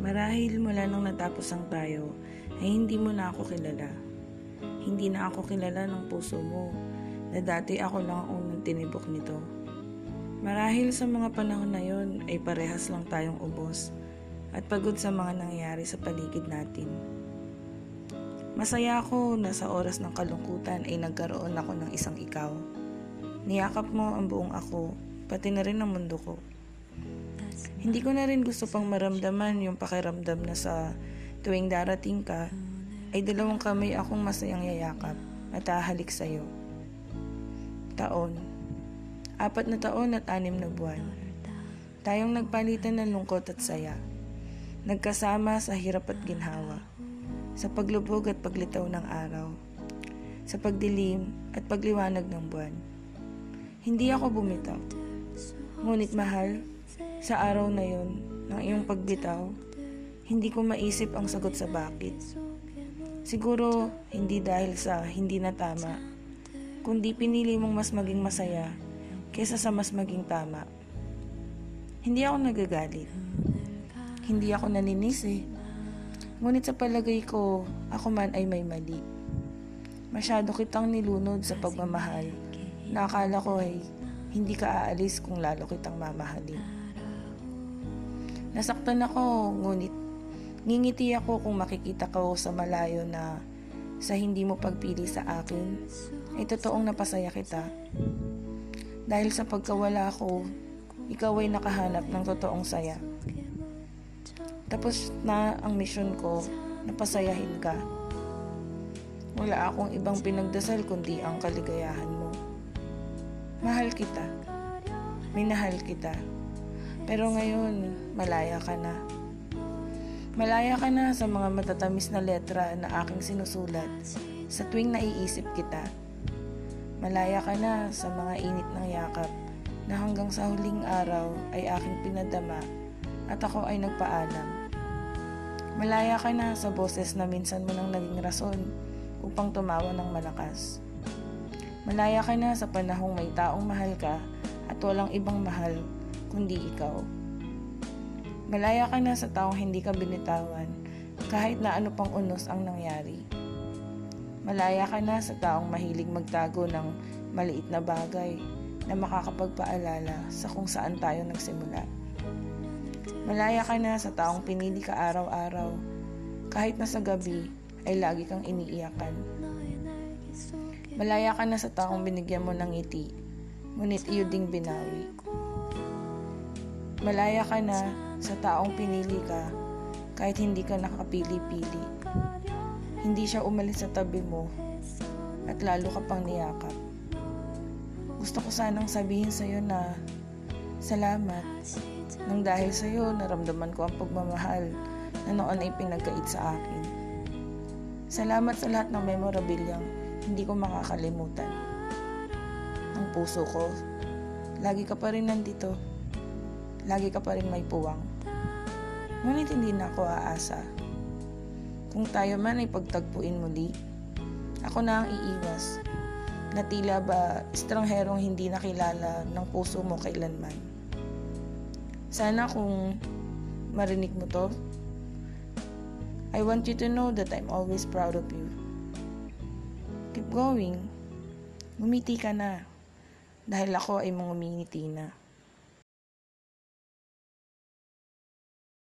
Marahil mula nung natapos ang tayo, ay hindi mo na ako kilala. Hindi na ako kilala ng puso mo, na dati ako lang ang unang tinibok nito. Marahil sa mga panahon na yon ay parehas lang tayong ubos at pagod sa mga nangyayari sa paligid natin. Masaya ako na sa oras ng kalungkutan ay nagkaroon ako ng isang ikaw. Niyakap mo ang buong ako, pati na rin ang mundo ko. Hindi ko na rin gusto pang maramdaman yung pakiramdam na sa tuwing darating ka, ay dalawang kamay akong masayang yayakap at hahalik sa'yo. Taon. Apat na taon at anim na buwan. Tayong nagpalitan ng lungkot at saya. Nagkasama sa hirap at ginhawa. Sa paglubog at paglitaw ng araw. Sa pagdilim at pagliwanag ng buwan. Hindi ako bumitaw. Ngunit mahal, sa araw na yon, ng iyong pagbitaw, hindi ko maisip ang sagot sa bakit. Siguro, hindi dahil sa hindi na tama, kundi pinili mong mas maging masaya kesa sa mas maging tama. Hindi ako nagagalit. Hindi ako naninis eh. Ngunit sa palagay ko, ako man ay may mali. Masyado kitang nilunod sa pagmamahal na akala ko ay hindi ka aalis kung lalo kitang mamahalin. Nasaktan ako, ngunit ngingiti ako kung makikita ko sa malayo na sa hindi mo pagpili sa akin, ay totoong napasaya kita. Dahil sa pagkawala ko, ikaw ay nakahanap ng totoong saya. Tapos na ang mission ko, napasayahin ka. Wala akong ibang pinagdasal kundi ang kaligayahan mo. Mahal kita. Minahal kita. Pero ngayon, malaya ka na. Malaya ka na sa mga matatamis na letra na aking sinusulat sa tuwing naiisip kita. Malaya ka na sa mga init ng yakap na hanggang sa huling araw ay aking pinadama at ako ay nagpaalam. Malaya ka na sa boses na minsan mo nang naging rason upang tumawa ng malakas. Malaya ka na sa panahong may taong mahal ka at walang ibang mahal kundi ikaw. Malaya ka na sa taong hindi ka binitawan kahit na ano pang unos ang nangyari. Malaya ka na sa taong mahilig magtago ng maliit na bagay na makakapagpaalala sa kung saan tayo nagsimula. Malaya ka na sa taong pinili ka araw-araw kahit na sa gabi ay lagi kang iniiyakan. Malaya ka na sa taong binigyan mo ng ngiti, ngunit iyo ding binawi. Malaya ka na sa taong pinili ka kahit hindi ka nakapili-pili. Hindi siya umalis sa tabi mo at lalo ka pang niyakap. Gusto ko sanang sabihin sa iyo na salamat nang dahil sa iyo naramdaman ko ang pagmamahal na noon ay pinagkait sa akin. Salamat sa lahat ng memorabilyang hindi ko makakalimutan. Ang puso ko, lagi ka pa rin nandito lagi ka pa rin may puwang. Ngunit hindi na ako aasa. Kung tayo man ay pagtagpuin muli, ako na ang iiwas na tila ba estrangherong hindi nakilala ng puso mo kailanman. Sana kung marinig mo to, I want you to know that I'm always proud of you. Keep going. Gumiti ka na dahil ako ay mangumingiti na.